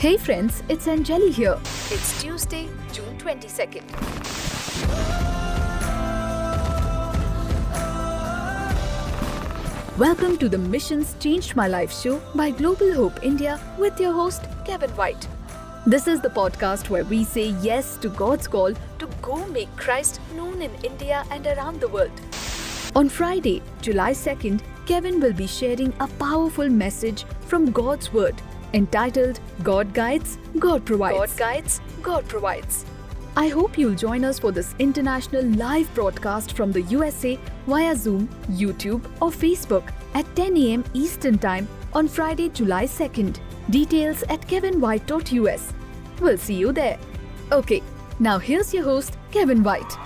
Hey friends, it's Anjali here. It's Tuesday, June 22nd. Welcome to the Missions Changed My Life show by Global Hope India with your host, Kevin White. This is the podcast where we say yes to God's call to go make Christ known in India and around the world. On Friday, July 2nd, Kevin will be sharing a powerful message from God's Word entitled God Guides, God Provides. God Guides, God Provides. I hope you'll join us for this international live broadcast from the USA via Zoom, YouTube, or Facebook at 10 a.m. Eastern Time on Friday, July 2nd. Details at kevinwhite.us. We'll see you there. Okay, now here's your host, Kevin White.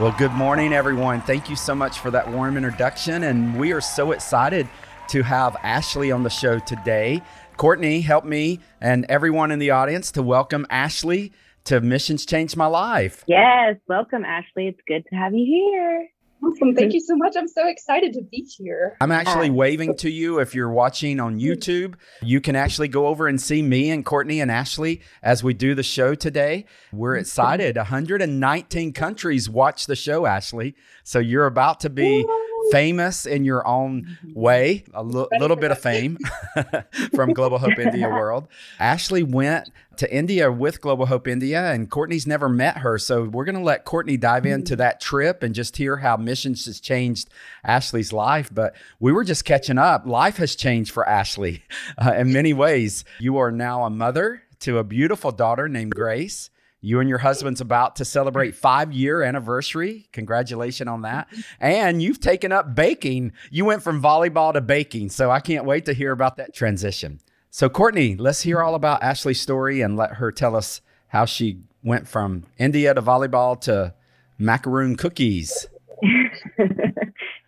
Well, good morning, everyone. Thank you so much for that warm introduction. And we are so excited to have Ashley on the show today. Courtney, help me and everyone in the audience to welcome Ashley to Missions Changed My Life. Yes, welcome, Ashley. It's good to have you here. Awesome. Thank you so much. I'm so excited to be here. I'm actually waving to you if you're watching on YouTube. You can actually go over and see me and Courtney and Ashley as we do the show today. We're excited. 119 countries watch the show, Ashley. So you're about to be famous in your own mm-hmm. way, a l- little bit of fame from Global Hope India World. Ashley went to India with Global Hope India, and Courtney's never met her. So we're going to let Courtney dive mm-hmm. into that trip and just hear how missions has changed Ashley's life. But we were just catching up. Life has changed for Ashley uh, in many ways. You are now a mother to a beautiful daughter named Grace. You and your husband's about to celebrate five year anniversary. Congratulations on that. And you've taken up baking. You went from volleyball to baking. So I can't wait to hear about that transition. So, Courtney, let's hear all about Ashley's story and let her tell us how she went from India to volleyball to macaroon cookies.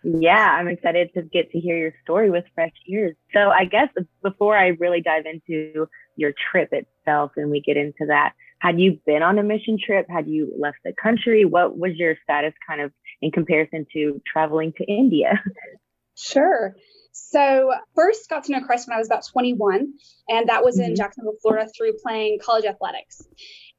yeah, I'm excited to get to hear your story with fresh ears. So, I guess before I really dive into your trip itself and we get into that, had you been on a mission trip? Had you left the country? What was your status kind of in comparison to traveling to India? Sure. So first got to know Christ when I was about 21, and that was mm-hmm. in Jacksonville, Florida, through playing college athletics.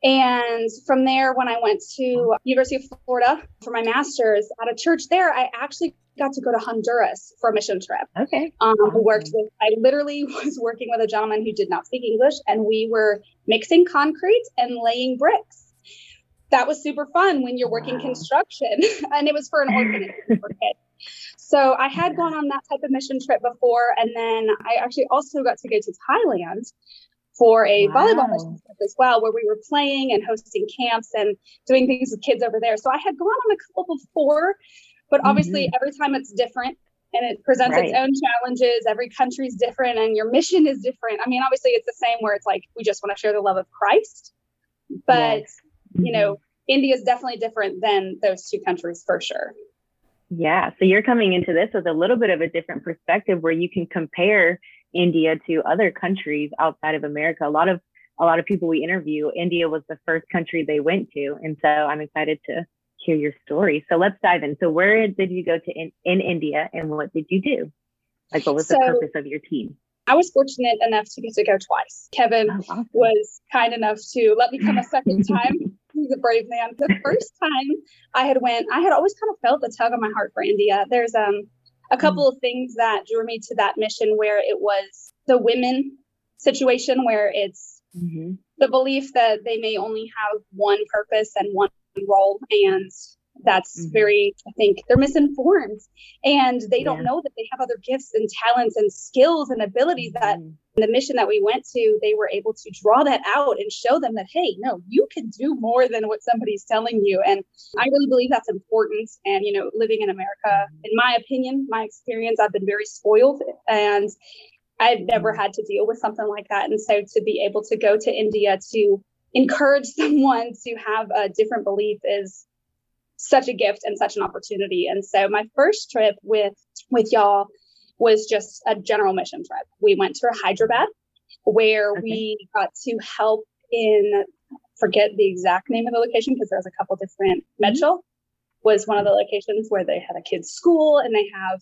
And from there, when I went to University of Florida for my master's at a church there, I actually got to go to Honduras for a mission trip. Okay. Um, worked with, I literally was working with a gentleman who did not speak English, and we were mixing concrete and laying bricks. That was super fun when you're working wow. construction, and it was for an orphanage for kids. So I had gone on that type of mission trip before, and then I actually also got to go to Thailand for a wow. volleyball mission as well, where we were playing and hosting camps and doing things with kids over there. So I had gone on a couple before, but obviously, mm-hmm. every time it's different and it presents right. its own challenges. Every country is different and your mission is different. I mean, obviously, it's the same where it's like we just want to share the love of Christ, but yes. mm-hmm. you know, India is definitely different than those two countries for sure. Yeah. So you're coming into this with a little bit of a different perspective where you can compare India to other countries outside of America. A lot of a lot of people we interview, India was the first country they went to. And so I'm excited to hear your story. So let's dive in. So where did you go to in, in India and what did you do? Like what was so, the purpose of your team? I was fortunate enough to get to go twice. Kevin oh, awesome. was kind enough to let me come a second time. He's a brave man. The first time I had went, I had always kind of felt the tug on my heart for India. There's um a couple mm. of things that drew me to that mission where it was the women situation where it's mm-hmm. the belief that they may only have one purpose and one role and that's mm-hmm. very i think they're misinformed and they don't know that they have other gifts and talents and skills and abilities that mm-hmm. the mission that we went to they were able to draw that out and show them that hey no you can do more than what somebody's telling you and i really believe that's important and you know living in america mm-hmm. in my opinion my experience i've been very spoiled and i've never mm-hmm. had to deal with something like that and so to be able to go to india to encourage someone to have a different belief is such a gift and such an opportunity. And so my first trip with with y'all was just a general mission trip. We went to Hyderabad where okay. we got to help in forget the exact name of the location because there's a couple different mm-hmm. was one of the locations where they had a kids school and they have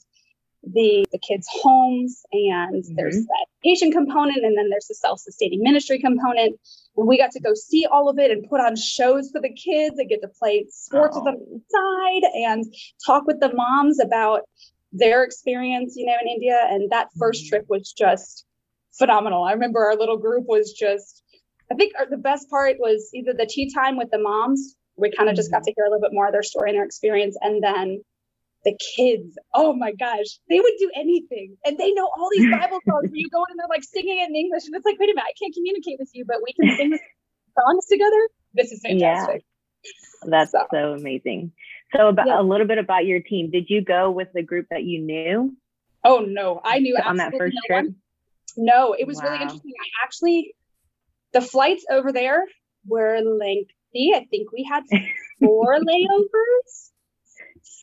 the the kids' homes, and mm-hmm. there's that education component, and then there's the self-sustaining ministry component. And we got to go see all of it and put on shows for the kids and get to play sports oh. with them inside and talk with the moms about their experience, you know, in India. And that first mm-hmm. trip was just phenomenal. I remember our little group was just, I think our, the best part was either the tea time with the moms. We kind of just got mm-hmm. to hear a little bit more of their story and their experience. And then the kids, oh my gosh, they would do anything. And they know all these Bible songs where you go in and they're like singing it in English. And it's like, wait a minute, I can't communicate with you, but we can sing songs together. This is fantastic. Yeah. That's so, so amazing. So about yeah. a little bit about your team. Did you go with the group that you knew? Oh no, I knew on that first no trip. One. No, it was wow. really interesting. I actually the flights over there were lengthy. I think we had four layovers.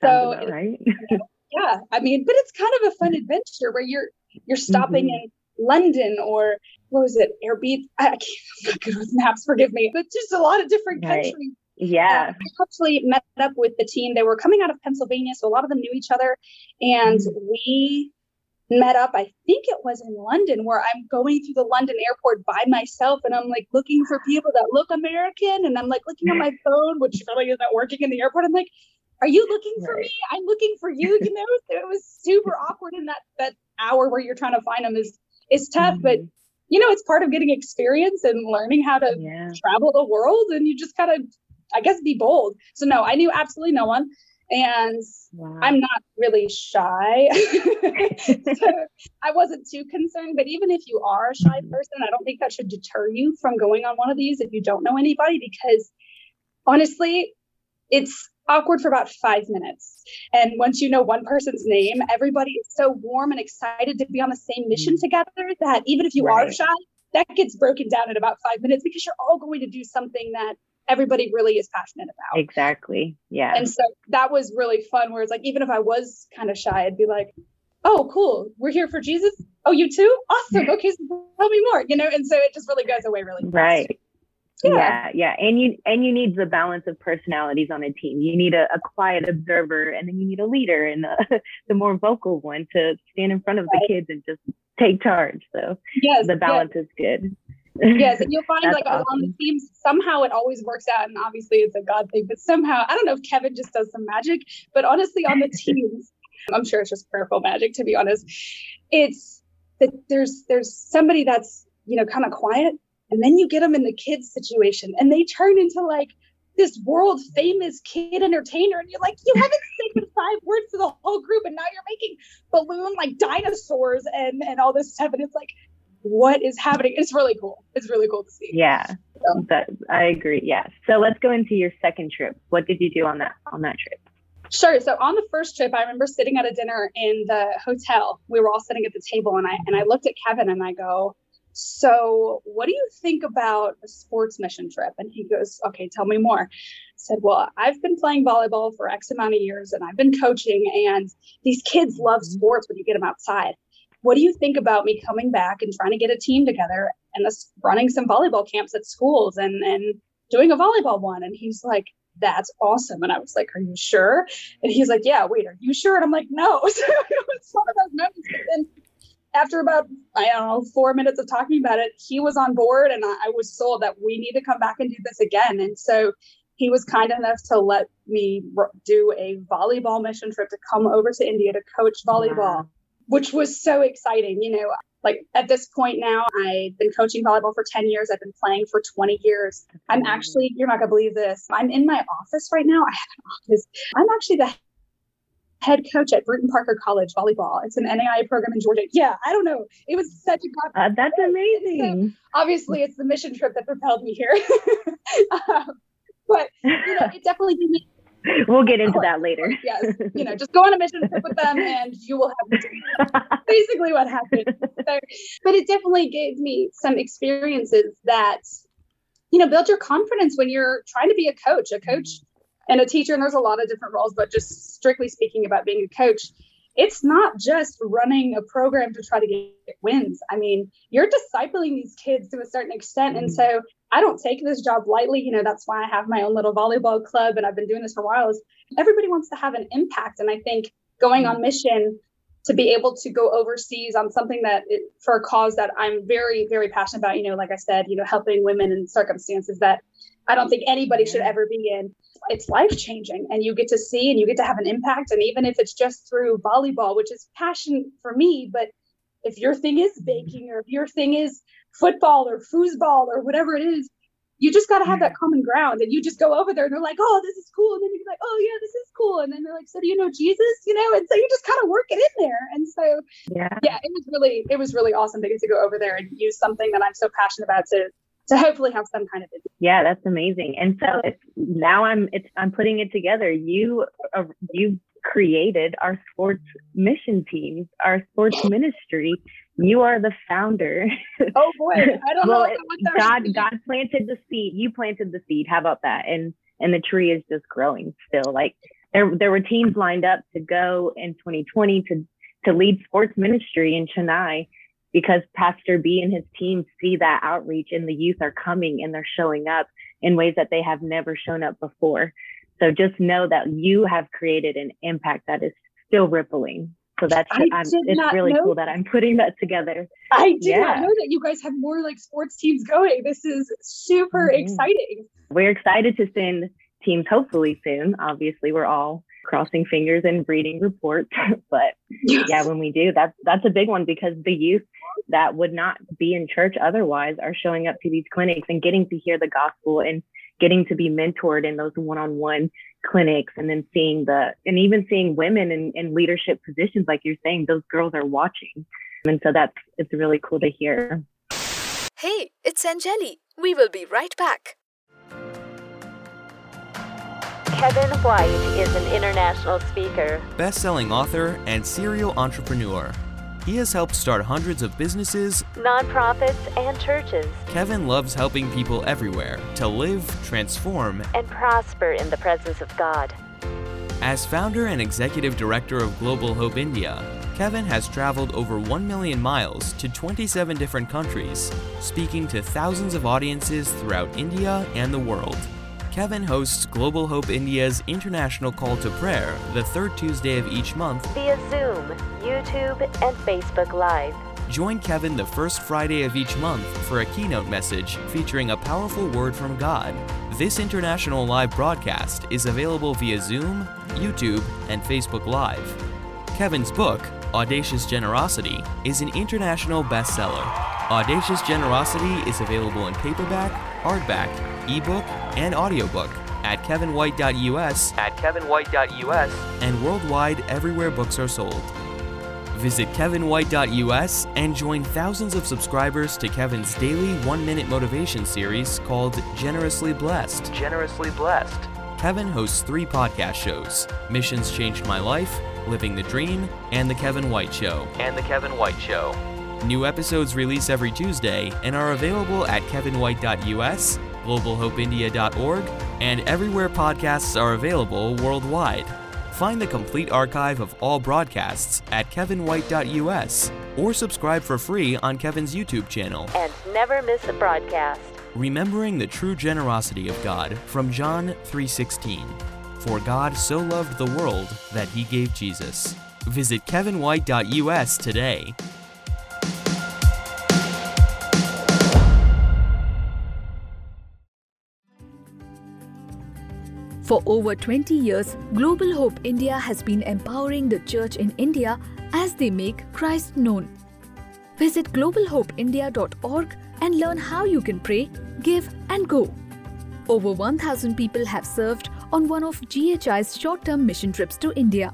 So right. yeah, I mean, but it's kind of a fun adventure where you're you're stopping mm-hmm. in London or what was it, Airbnb? I can't, I'm not good with maps, forgive me, but just a lot of different right. countries yeah. Uh, I actually met up with the team. They were coming out of Pennsylvania, so a lot of them knew each other. And mm-hmm. we met up, I think it was in London, where I'm going through the London airport by myself and I'm like looking for people that look American. And I'm like looking on my phone, which really isn't working in the airport. I'm like, are you looking for right. me? I'm looking for you. You know, so it was super awkward in that that hour where you're trying to find them is is tough, mm-hmm. but you know, it's part of getting experience and learning how to yeah. travel the world. And you just gotta I guess be bold. So no, I knew absolutely no one. And wow. I'm not really shy. so I wasn't too concerned. But even if you are a shy mm-hmm. person, I don't think that should deter you from going on one of these if you don't know anybody, because honestly, it's awkward for about five minutes. And once you know one person's name, everybody is so warm and excited to be on the same mission mm. together that even if you right. are shy, that gets broken down in about five minutes because you're all going to do something that everybody really is passionate about. Exactly. Yeah. And so that was really fun. Where it's like, even if I was kind of shy, I'd be like, oh, cool. We're here for Jesus. Oh, you too? Awesome. Okay. So tell me more, you know? And so it just really goes away really fast. Right. Yeah. yeah. yeah, and you and you need the balance of personalities on a team. You need a, a quiet observer, and then you need a leader and the, the more vocal one to stand in front of the kids and just take charge. So yes, the balance yes. is good yes, and you'll find like awesome. on the teams somehow it always works out, and obviously it's a God thing, but somehow I don't know if Kevin just does some magic, but honestly on the teams, I'm sure it's just prayerful magic to be honest. It's that there's there's somebody that's you know kind of quiet, and then you get them in the kids situation, and they turn into like this world famous kid entertainer and you're like you haven't said five words to the whole group and now you're making balloon like dinosaurs and and all this stuff and it's like what is happening. It's really cool. It's really cool to see. Yeah, so. that, I agree. Yeah. So let's go into your second trip. What did you do on that on that trip? Sure. So on the first trip, I remember sitting at a dinner in the hotel. We were all sitting at the table, and I and I looked at Kevin and I go, "So, what do you think about a sports mission trip?" And he goes, "Okay, tell me more." I said, "Well, I've been playing volleyball for X amount of years, and I've been coaching, and these kids love mm-hmm. sports when you get them outside what do you think about me coming back and trying to get a team together and us running some volleyball camps at schools and and doing a volleyball one and he's like that's awesome and i was like are you sure and he's like yeah wait are you sure and i'm like no so it was one of those moments but then after about i don't know four minutes of talking about it he was on board and I, I was sold that we need to come back and do this again and so he was kind enough to let me do a volleyball mission trip to come over to India to coach volleyball. Wow which was so exciting. You know, like at this point now, I've been coaching volleyball for 10 years. I've been playing for 20 years. I'm actually, you're not going to believe this. I'm in my office right now. I have an office. I'm actually the head coach at Brewton Parker College volleyball. It's an NAIA program in Georgia. Yeah, I don't know. It was such a uh, that's amazing. So obviously, it's the mission trip that propelled me here. um, but you know, it definitely gave me we'll get into that later. yes, you know, just go on a mission trip with them, and you will have basically what happened. So, but it definitely gave me some experiences that, you know, build your confidence when you're trying to be a coach, a coach and a teacher. And there's a lot of different roles, but just strictly speaking about being a coach, it's not just running a program to try to get wins. I mean, you're discipling these kids to a certain extent. And mm-hmm. so I don't take this job lightly. You know, that's why I have my own little volleyball club and I've been doing this for a while. Is everybody wants to have an impact. And I think going on mm-hmm. mission to be able to go overseas on something that it, for a cause that I'm very, very passionate about, you know, like I said, you know, helping women in circumstances that I don't think anybody should ever be in. It's life changing and you get to see and you get to have an impact. And even if it's just through volleyball, which is passion for me, but if your thing is baking or if your thing is football or foosball or whatever it is, you just got to have that mm. common ground. And you just go over there and they're like oh this is cool. And then you're like oh yeah this is cool. And then they're like so do you know jesus? You know and so you just kind of work it in there. And so yeah. yeah it was really it was really awesome to get to go over there and use something that i'm so passionate about to to hopefully have some kind of impact. yeah that's amazing and so it's now i'm it's i'm putting it together you uh, you created our sports mission teams our sports ministry you are the founder. Oh boy, I don't well, know. God, God planted the seed. You planted the seed. How about that? And and the tree is just growing still. Like there, there were teams lined up to go in 2020 to to lead sports ministry in Chennai because Pastor B and his team see that outreach and the youth are coming and they're showing up in ways that they have never shown up before. So just know that you have created an impact that is still rippling. So that's it's really cool that I'm putting that together. I did yeah. not know that you guys have more like sports teams going. This is super mm-hmm. exciting. We're excited to send teams hopefully soon. Obviously, we're all crossing fingers and reading reports, but yes. yeah, when we do, that's that's a big one because the youth that would not be in church otherwise are showing up to these clinics and getting to hear the gospel and getting to be mentored in those one-on-one clinics and then seeing the and even seeing women in, in leadership positions like you're saying those girls are watching. And so that's it's really cool to hear. Hey it's Anjali. We will be right back. Kevin White is an international speaker, best-selling author, and serial entrepreneur. He has helped start hundreds of businesses, nonprofits, and churches. Kevin loves helping people everywhere to live, transform, and prosper in the presence of God. As founder and executive director of Global Hope India, Kevin has traveled over 1 million miles to 27 different countries, speaking to thousands of audiences throughout India and the world. Kevin hosts Global Hope India's International Call to Prayer the third Tuesday of each month via Zoom, YouTube, and Facebook Live. Join Kevin the first Friday of each month for a keynote message featuring a powerful word from God. This international live broadcast is available via Zoom, YouTube, and Facebook Live. Kevin's book, Audacious Generosity, is an international bestseller. Audacious Generosity is available in paperback, hardback, ebook, and audiobook at kevinwhite.us, at kevinwhite.us, and worldwide everywhere books are sold. Visit kevinwhite.us and join thousands of subscribers to Kevin's daily one minute motivation series called Generously Blessed. Generously Blessed. Kevin hosts three podcast shows Missions Changed My Life, Living the Dream, and The Kevin White Show. And The Kevin White Show. New episodes release every Tuesday and are available at kevinwhite.us globalhopeindia.org, and everywhere podcasts are available worldwide. Find the complete archive of all broadcasts at kevinwhite.us or subscribe for free on Kevin's YouTube channel. And never miss a broadcast. Remembering the true generosity of God from John 3:16. For God so loved the world that he gave Jesus. Visit kevinwhite.us today For over 20 years, Global Hope India has been empowering the church in India as they make Christ known. Visit globalhopeindia.org and learn how you can pray, give, and go. Over 1,000 people have served on one of GHI's short term mission trips to India.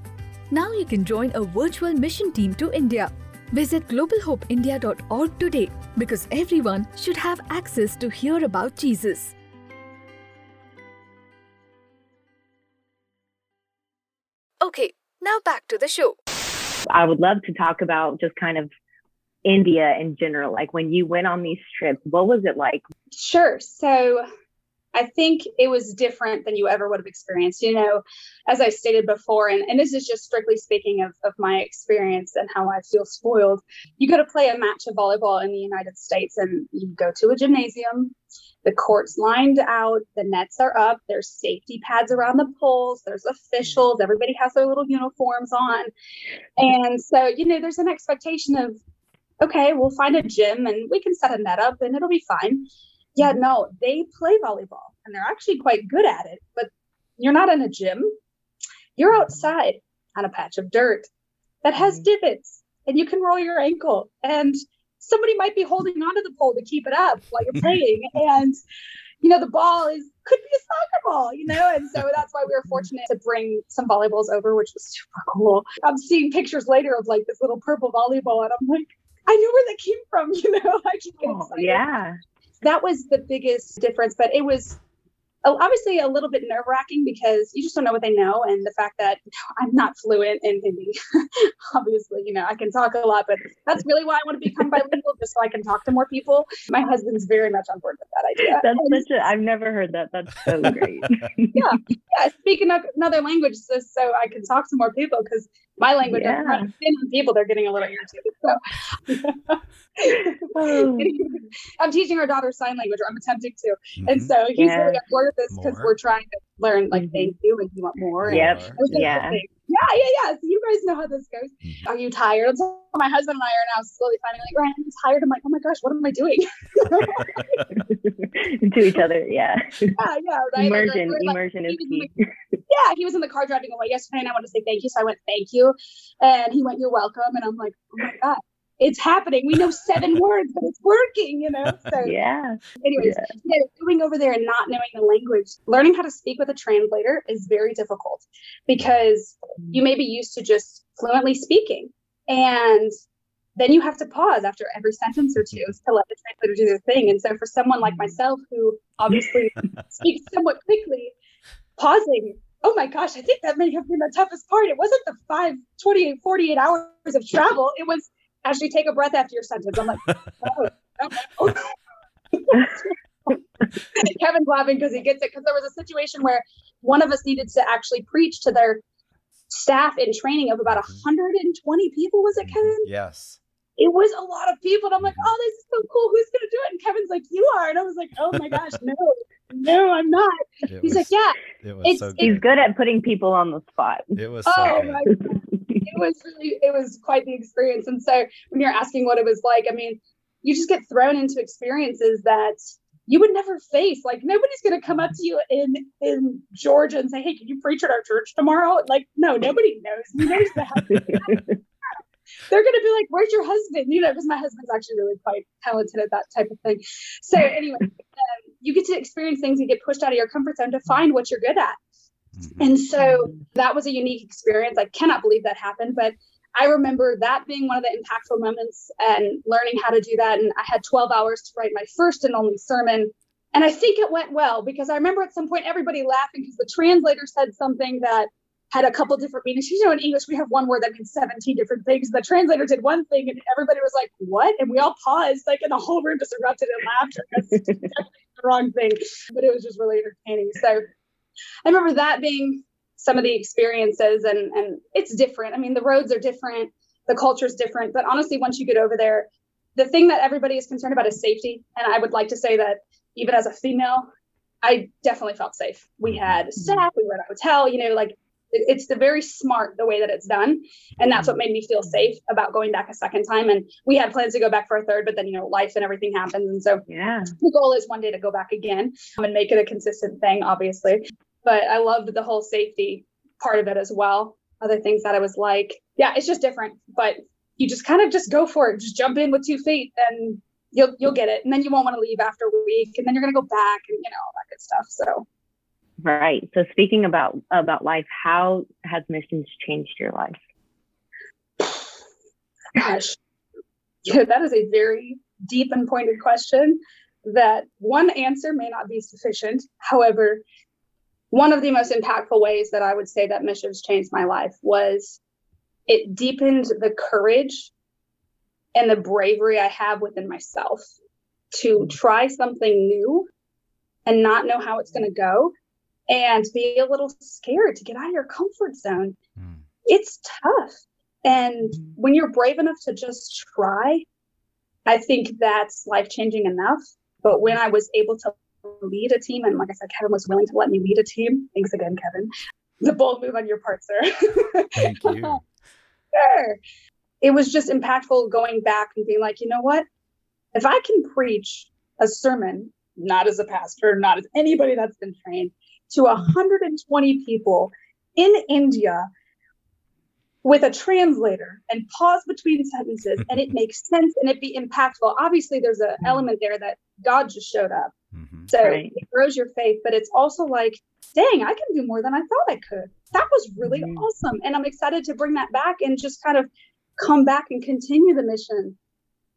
Now you can join a virtual mission team to India. Visit globalhopeindia.org today because everyone should have access to hear about Jesus. Okay, now back to the show. I would love to talk about just kind of India in general. Like when you went on these trips, what was it like? Sure. So I think it was different than you ever would have experienced. You know, as I stated before, and, and this is just strictly speaking of, of my experience and how I feel spoiled. You go to play a match of volleyball in the United States and you go to a gymnasium, the court's lined out, the nets are up, there's safety pads around the poles, there's officials, everybody has their little uniforms on. And so, you know, there's an expectation of, okay, we'll find a gym and we can set a net up and it'll be fine yeah, mm-hmm. no, they play volleyball and they're actually quite good at it, but you're not in a gym. You're mm-hmm. outside on a patch of dirt that has mm-hmm. divots and you can roll your ankle and somebody might be holding onto the pole to keep it up while you're playing and you know the ball is could be a soccer ball you know and so that's why we were mm-hmm. fortunate to bring some volleyballs over which was super cool. I'm seeing pictures later of like this little purple volleyball and i'm like i know where that came from you know? I get oh, yeah that was the biggest difference. But it was oh, obviously a little bit nerve wracking because you just don't know what they know. And the fact that I'm not fluent in Hindi, obviously, you know, I can talk a lot, but that's really why I want to become bilingual, just so I can talk to more people. My husband's very much on board with that idea. That's and, such a, I've never heard that. That's so great. yeah. Yeah. Speaking another language just so I can talk to more people because my language, yeah. I'm people, they're getting a little irritated. So oh. I'm teaching our daughter sign language, or I'm attempting to. Mm-hmm. And so he's yeah. really on board with this because we're trying to learn like mm-hmm. thank you and you want more. Yep. yeah yeah, yeah, yeah. So you guys know how this goes. Mm-hmm. Are you tired? So my husband and I are now slowly finding like, Ryan, I'm tired. I'm like, oh my gosh, what am I doing? to each other, yeah. Yeah, yeah, right. Immersion, like, immersion like, is key. The, yeah, he was in the car driving away yesterday, and I wanted to say thank you, so I went thank you, and he went, you're welcome, and I'm like, oh my god, it's happening. We know seven words, but it's working, you know? So, yeah. Anyways, yeah. yeah. going over there and not knowing the language, learning how to speak with a translator is very difficult because you may be used to just fluently speaking. And then you have to pause after every sentence or two to let the translator do their thing. And so for someone like myself who obviously speaks somewhat quickly, pausing oh my gosh, I think that may have been the toughest part. It wasn't the 5, 28, 48 hours of travel. It was actually take a breath after your sentence. I'm like, oh, oh. Kevin's laughing because he gets it. Because there was a situation where one of us needed to actually preach to their staff in training of about 120 people. Was it mm-hmm. Kevin? Yes. It was a lot of people. And I'm like, oh, this is so cool. Who's going to do it? And Kevin's like, you are. And I was like, oh my gosh, no, no, I'm not. It He's was, like, yeah. It was so He's good at putting people on the spot. It was so oh, good. It was really, it was quite the experience. And so when you're asking what it was like, I mean, you just get thrown into experiences that you would never face. Like nobody's going to come up to you in in Georgia and say, "Hey, can you preach at our church tomorrow?" Like, no, nobody knows. Who knows that? They're going to be like, "Where's your husband?" You know, because my husband's actually really quite talented at that type of thing. So anyway, um, you get to experience things and get pushed out of your comfort zone to find what you're good at. Mm-hmm. And so that was a unique experience. I cannot believe that happened, but I remember that being one of the impactful moments and learning how to do that. And I had 12 hours to write my first and only sermon. And I think it went well because I remember at some point everybody laughing because the translator said something that had a couple different meanings. You know, in English, we have one word that means 17 different things. The translator did one thing and everybody was like, what? And we all paused, like, and the whole room just erupted in laughter. That's definitely the wrong thing. But it was just really entertaining. So I remember that being some of the experiences and and it's different. I mean, the roads are different, the culture is different, but honestly, once you get over there, the thing that everybody is concerned about is safety. And I would like to say that even as a female, I definitely felt safe. We mm-hmm. had staff, we were at a hotel, you know, like it's the very smart the way that it's done and that's what made me feel safe about going back a second time and we had plans to go back for a third but then you know life and everything happens and so yeah the goal is one day to go back again and make it a consistent thing obviously but I loved the whole safety part of it as well. Other things that I was like, yeah, it's just different, but you just kind of just go for it. Just jump in with two feet and you'll you'll get it. And then you won't want to leave after a week and then you're gonna go back and you know, all that good stuff. So Right. So speaking about about life, how has missions changed your life? Gosh. Yeah, that is a very deep and pointed question that one answer may not be sufficient. However, one of the most impactful ways that I would say that missions changed my life was it deepened the courage and the bravery I have within myself to try something new and not know how it's going to go and be a little scared to get out of your comfort zone. Mm. It's tough. And when you're brave enough to just try, I think that's life changing enough. But when I was able to lead a team, and like I said, Kevin was willing to let me lead a team. Thanks again, Kevin. The bold move on your part, sir. Thank you. sure. It was just impactful going back and being like, you know what? If I can preach a sermon, not as a pastor, not as anybody that's been trained, to 120 people in India with a translator and pause between sentences and it makes sense and it be impactful. Obviously, there's an element there that God just showed up. Mm-hmm. So right. it grows your faith, but it's also like, dang, I can do more than I thought I could. That was really mm-hmm. awesome. And I'm excited to bring that back and just kind of come back and continue the mission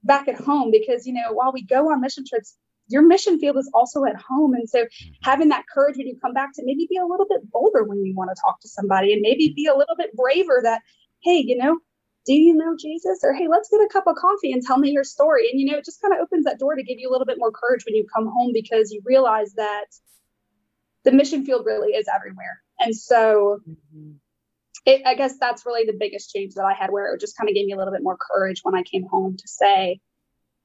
back at home because, you know, while we go on mission trips, your mission field is also at home. And so mm-hmm. having that courage when you come back to maybe be a little bit bolder when you want to talk to somebody and maybe be a little bit braver that, hey, you know, do you know Jesus? Or hey, let's get a cup of coffee and tell me your story. And you know, it just kind of opens that door to give you a little bit more courage when you come home because you realize that the mission field really is everywhere. And so mm-hmm. it, I guess that's really the biggest change that I had where it just kind of gave me a little bit more courage when I came home to say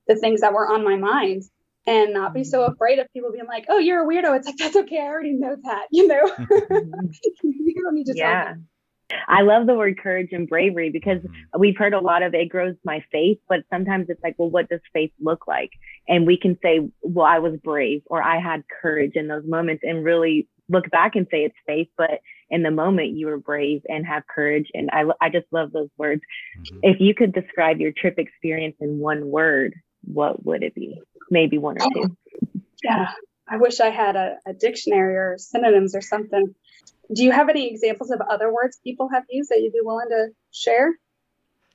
the things that were on my mind and not be so mm-hmm. afraid of people being like, "Oh, you're a weirdo." It's like that's okay. I already know that. You know, you don't need to yeah. I love the word courage and bravery because mm-hmm. we've heard a lot of it grows my faith, but sometimes it's like, well, what does faith look like? And we can say, well, I was brave or I had courage in those moments and really look back and say it's faith, but in the moment you were brave and have courage. And I, I just love those words. Mm-hmm. If you could describe your trip experience in one word, what would it be? maybe one or two. Yeah, I wish I had a, a dictionary or synonyms or something. Do you have any examples of other words people have used that you'd be willing to share?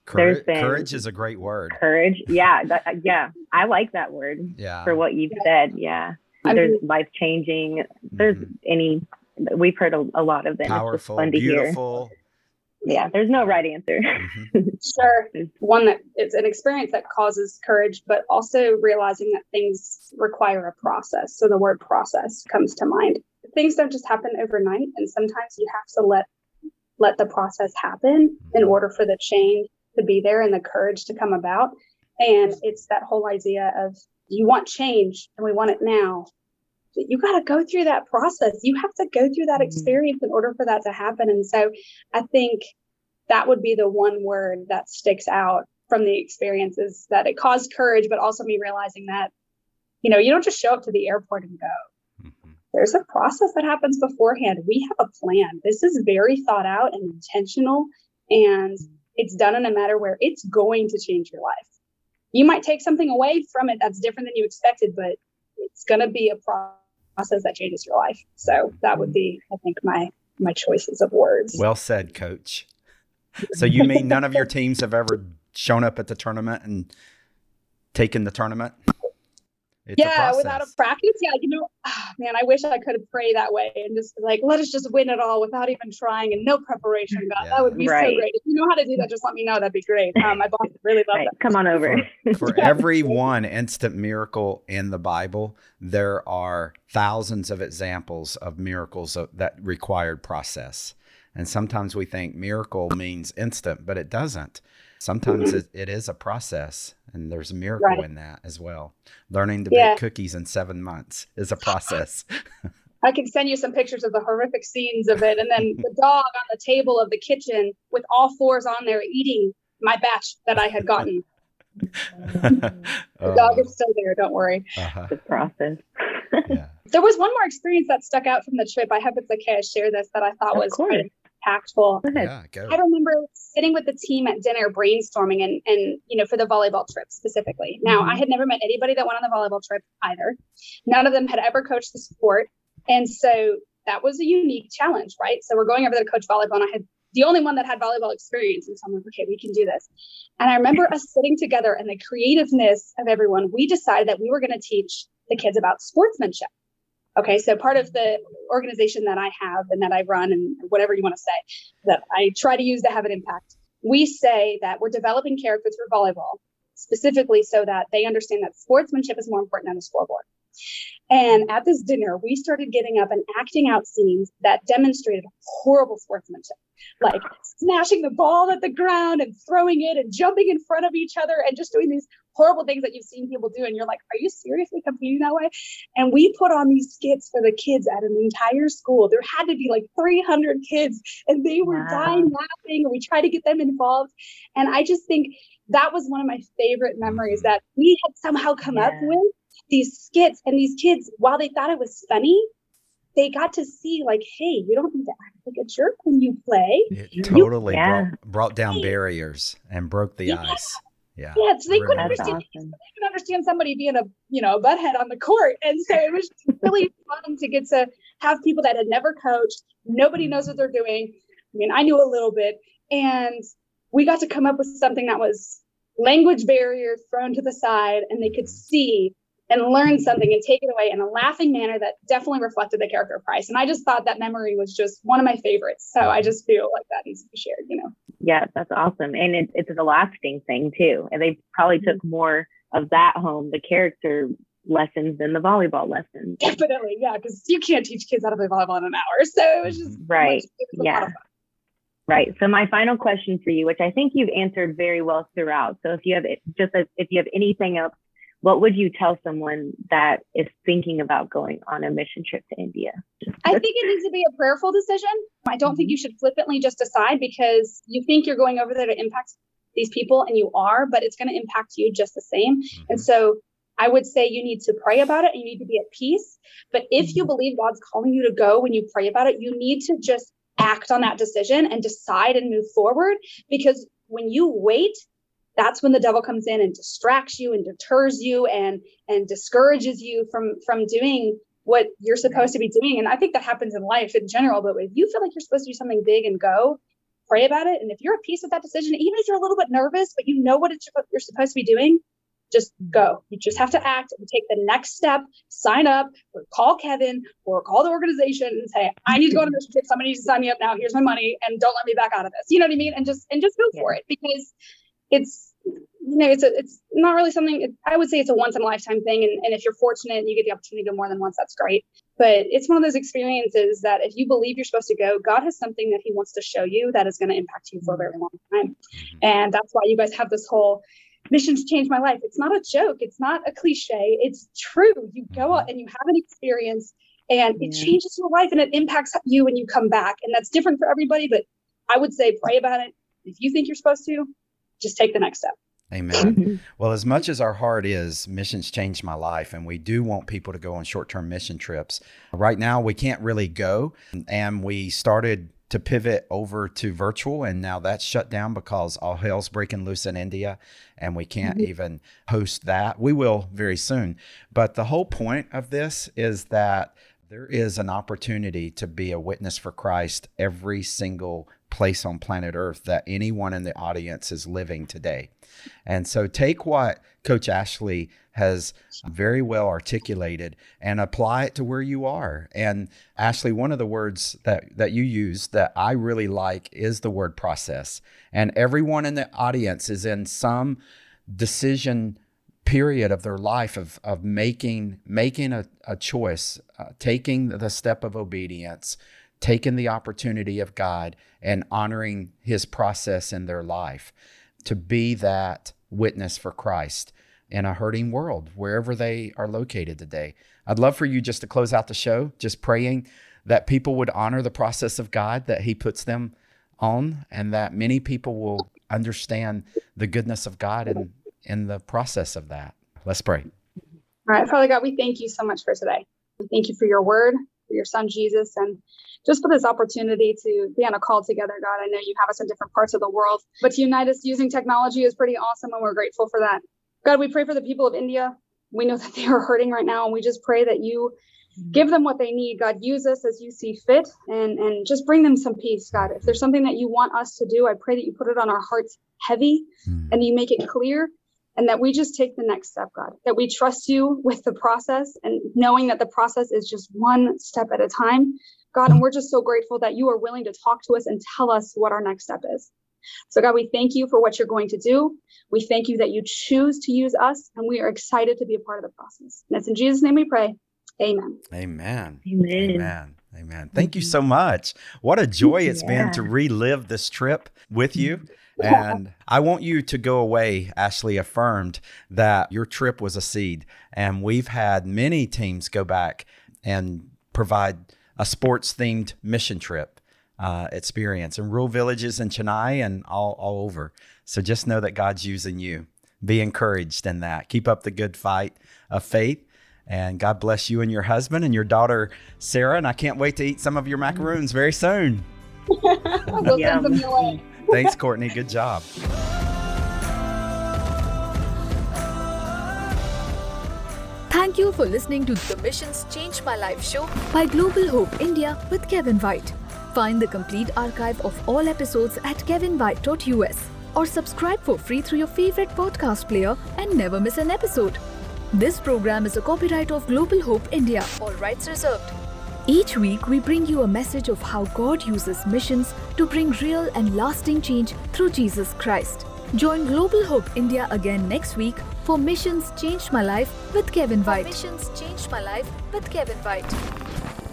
Courage, courage is a great word. Courage, yeah, that, yeah, I like that word. Yeah, for what you've said. Yeah, there's life changing. There's mm-hmm. any. We've heard a, a lot of them. Powerful, beautiful. Hear yeah there's no right answer mm-hmm. sure one that it's an experience that causes courage but also realizing that things require a process so the word process comes to mind things don't just happen overnight and sometimes you have to let let the process happen in mm-hmm. order for the change to be there and the courage to come about and it's that whole idea of you want change and we want it now you got to go through that process. You have to go through that mm-hmm. experience in order for that to happen. And so I think that would be the one word that sticks out from the experiences that it caused courage, but also me realizing that, you know, you don't just show up to the airport and go. There's a process that happens beforehand. We have a plan. This is very thought out and intentional, and it's done in a matter where it's going to change your life. You might take something away from it that's different than you expected, but it's going to be a process process that changes your life. So that would be, I think, my my choices of words. Well said, coach. So you mean none of your teams have ever shown up at the tournament and taken the tournament? It's yeah, a without a practice. Yeah, you know, oh, man, I wish I could pray that way and just like, let us just win it all without even trying and no preparation. God, yeah. that would be right. so great. If you know how to do that, just let me know. That'd be great. Um, my boss would really love right. that. Come on over. For, for every one instant miracle in the Bible, there are thousands of examples of miracles that required process. And sometimes we think miracle means instant, but it doesn't sometimes it, it is a process and there's a miracle right. in that as well. Learning to yeah. bake cookies in seven months is a process. I can send you some pictures of the horrific scenes of it and then the dog on the table of the kitchen with all fours on there eating my batch that i had gotten. The dog is still there don't worry. Uh-huh. the process. Yeah. there was one more experience that stuck out from the trip. I hope it's okay i share this that i thought of was quite impactful. Yeah, I remember sitting with the team at dinner brainstorming and and you know for the volleyball trip specifically. Now mm-hmm. I had never met anybody that went on the volleyball trip either. None of them had ever coached the sport. And so that was a unique challenge, right? So we're going over there to coach volleyball and I had the only one that had volleyball experience. And so I'm like, okay, we can do this. And I remember us sitting together and the creativeness of everyone, we decided that we were going to teach the kids about sportsmanship. Okay, so part of the organization that I have and that I run and whatever you want to say that I try to use to have an impact, we say that we're developing characters for volleyball specifically so that they understand that sportsmanship is more important than the scoreboard. And at this dinner, we started getting up and acting out scenes that demonstrated horrible sportsmanship, like smashing the ball at the ground and throwing it and jumping in front of each other and just doing these horrible things that you've seen people do. And you're like, are you seriously competing that way? And we put on these skits for the kids at an entire school. There had to be like 300 kids, and they were wow. dying laughing. And we tried to get them involved. And I just think that was one of my favorite memories mm-hmm. that we had somehow come yeah. up with these skits and these kids while they thought it was funny they got to see like hey you don't need to act like a jerk when you play it totally yeah. brought, brought, down barriers and broke the yeah. ice yeah yeah so they couldn't understand awesome. they couldn't understand somebody being a you know a butthead on the court and so it was really fun to get to have people that had never coached nobody knows what they're doing i mean i knew a little bit and we got to come up with something that was language barriers thrown to the side and they could mm-hmm. see and learn something and take it away in a laughing manner that definitely reflected the character of Christ. And I just thought that memory was just one of my favorites. So I just feel like that needs to be shared, you know. Yeah, that's awesome. And it, it's a lasting thing too. And they probably took mm-hmm. more of that home, the character lessons than the volleyball lessons. Definitely, yeah, because you can't teach kids how to play volleyball in an hour. So it was just right. Much, yeah. Right. So my final question for you, which I think you've answered very well throughout. So if you have just if you have anything else what would you tell someone that is thinking about going on a mission trip to India? I think it needs to be a prayerful decision. I don't mm-hmm. think you should flippantly just decide because you think you're going over there to impact these people and you are, but it's going to impact you just the same. Mm-hmm. And so I would say you need to pray about it and you need to be at peace. But if mm-hmm. you believe God's calling you to go when you pray about it, you need to just act on that decision and decide and move forward because when you wait that's when the devil comes in and distracts you and deters you and and discourages you from from doing what you're supposed to be doing. And i think that happens in life in general but if you feel like you're supposed to do something big and go pray about it. And if you're at peace with that decision even if you're a little bit nervous but you know what it's, you're supposed to be doing just go. You just have to act and take the next step. Sign up or call kevin or call the organization and say i need to go on a mission trip. Somebody needs to sign me up now. Here's my money and don't let me back out of this. You know what i mean? And just and just go yeah. for it because it's you know it's a, it's not really something it, i would say it's a once in a lifetime thing and, and if you're fortunate and you get the opportunity to go more than once that's great. But it's one of those experiences that if you believe you're supposed to go god has something that he wants to show you that is going to impact you for a very long time. Mm-hmm. and that's why you guys have this whole mission to change my life. It's not a joke. It's not a cliche. It's true. You go out and you have an experience and it changes your life and it impacts you when you come back. And that's different for everybody but i would say pray about it. If you think you're supposed to just take the next step. Amen. well, as much as our heart is, missions changed my life, and we do want people to go on short term mission trips. Right now, we can't really go, and we started to pivot over to virtual, and now that's shut down because all hell's breaking loose in India, and we can't mm-hmm. even host that. We will very soon. But the whole point of this is that there is an opportunity to be a witness for Christ every single place on planet Earth that anyone in the audience is living today. And so take what Coach Ashley has very well articulated and apply it to where you are. And Ashley, one of the words that, that you use that I really like is the word process. And everyone in the audience is in some decision period of their life of, of making making a, a choice, uh, taking the step of obedience, taking the opportunity of God and honoring his process in their life to be that witness for Christ in a hurting world, wherever they are located today. I'd love for you just to close out the show, just praying that people would honor the process of God that he puts them on and that many people will understand the goodness of God in, in the process of that. Let's pray. All right, Father God, we thank you so much for today. We thank you for your word, for your son Jesus, and just for this opportunity to be on a call together, God. I know you have us in different parts of the world, but to unite us using technology is pretty awesome, and we're grateful for that. God, we pray for the people of India. We know that they are hurting right now, and we just pray that you give them what they need. God, use us as you see fit and, and just bring them some peace, God. If there's something that you want us to do, I pray that you put it on our hearts heavy mm. and you make it clear and that we just take the next step, God, that we trust you with the process and knowing that the process is just one step at a time. God, and we're just so grateful that you are willing to talk to us and tell us what our next step is. So, God, we thank you for what you're going to do. We thank you that you choose to use us, and we are excited to be a part of the process. And it's in Jesus' name we pray. Amen. Amen. Amen. Amen. Amen. Thank you so much. What a joy it's been to relive this trip with you. And I want you to go away, Ashley, affirmed that your trip was a seed. And we've had many teams go back and provide a sports themed mission trip uh, experience in rural villages in Chennai and all, all over. So just know that God's using you. Be encouraged in that. Keep up the good fight of faith. And God bless you and your husband and your daughter, Sarah. And I can't wait to eat some of your macaroons very soon. we'll Yum. send them your way. Thanks, Courtney. Good job. Thank you for listening to the Missions Change My Life show by Global Hope India with Kevin White. Find the complete archive of all episodes at kevinwhite.us or subscribe for free through your favorite podcast player and never miss an episode. This program is a copyright of Global Hope India, all rights reserved. Each week, we bring you a message of how God uses missions to bring real and lasting change through Jesus Christ. Join Global Hope India again next week for Missions Changed My Life with Kevin White. Missions Changed My Life with Kevin White.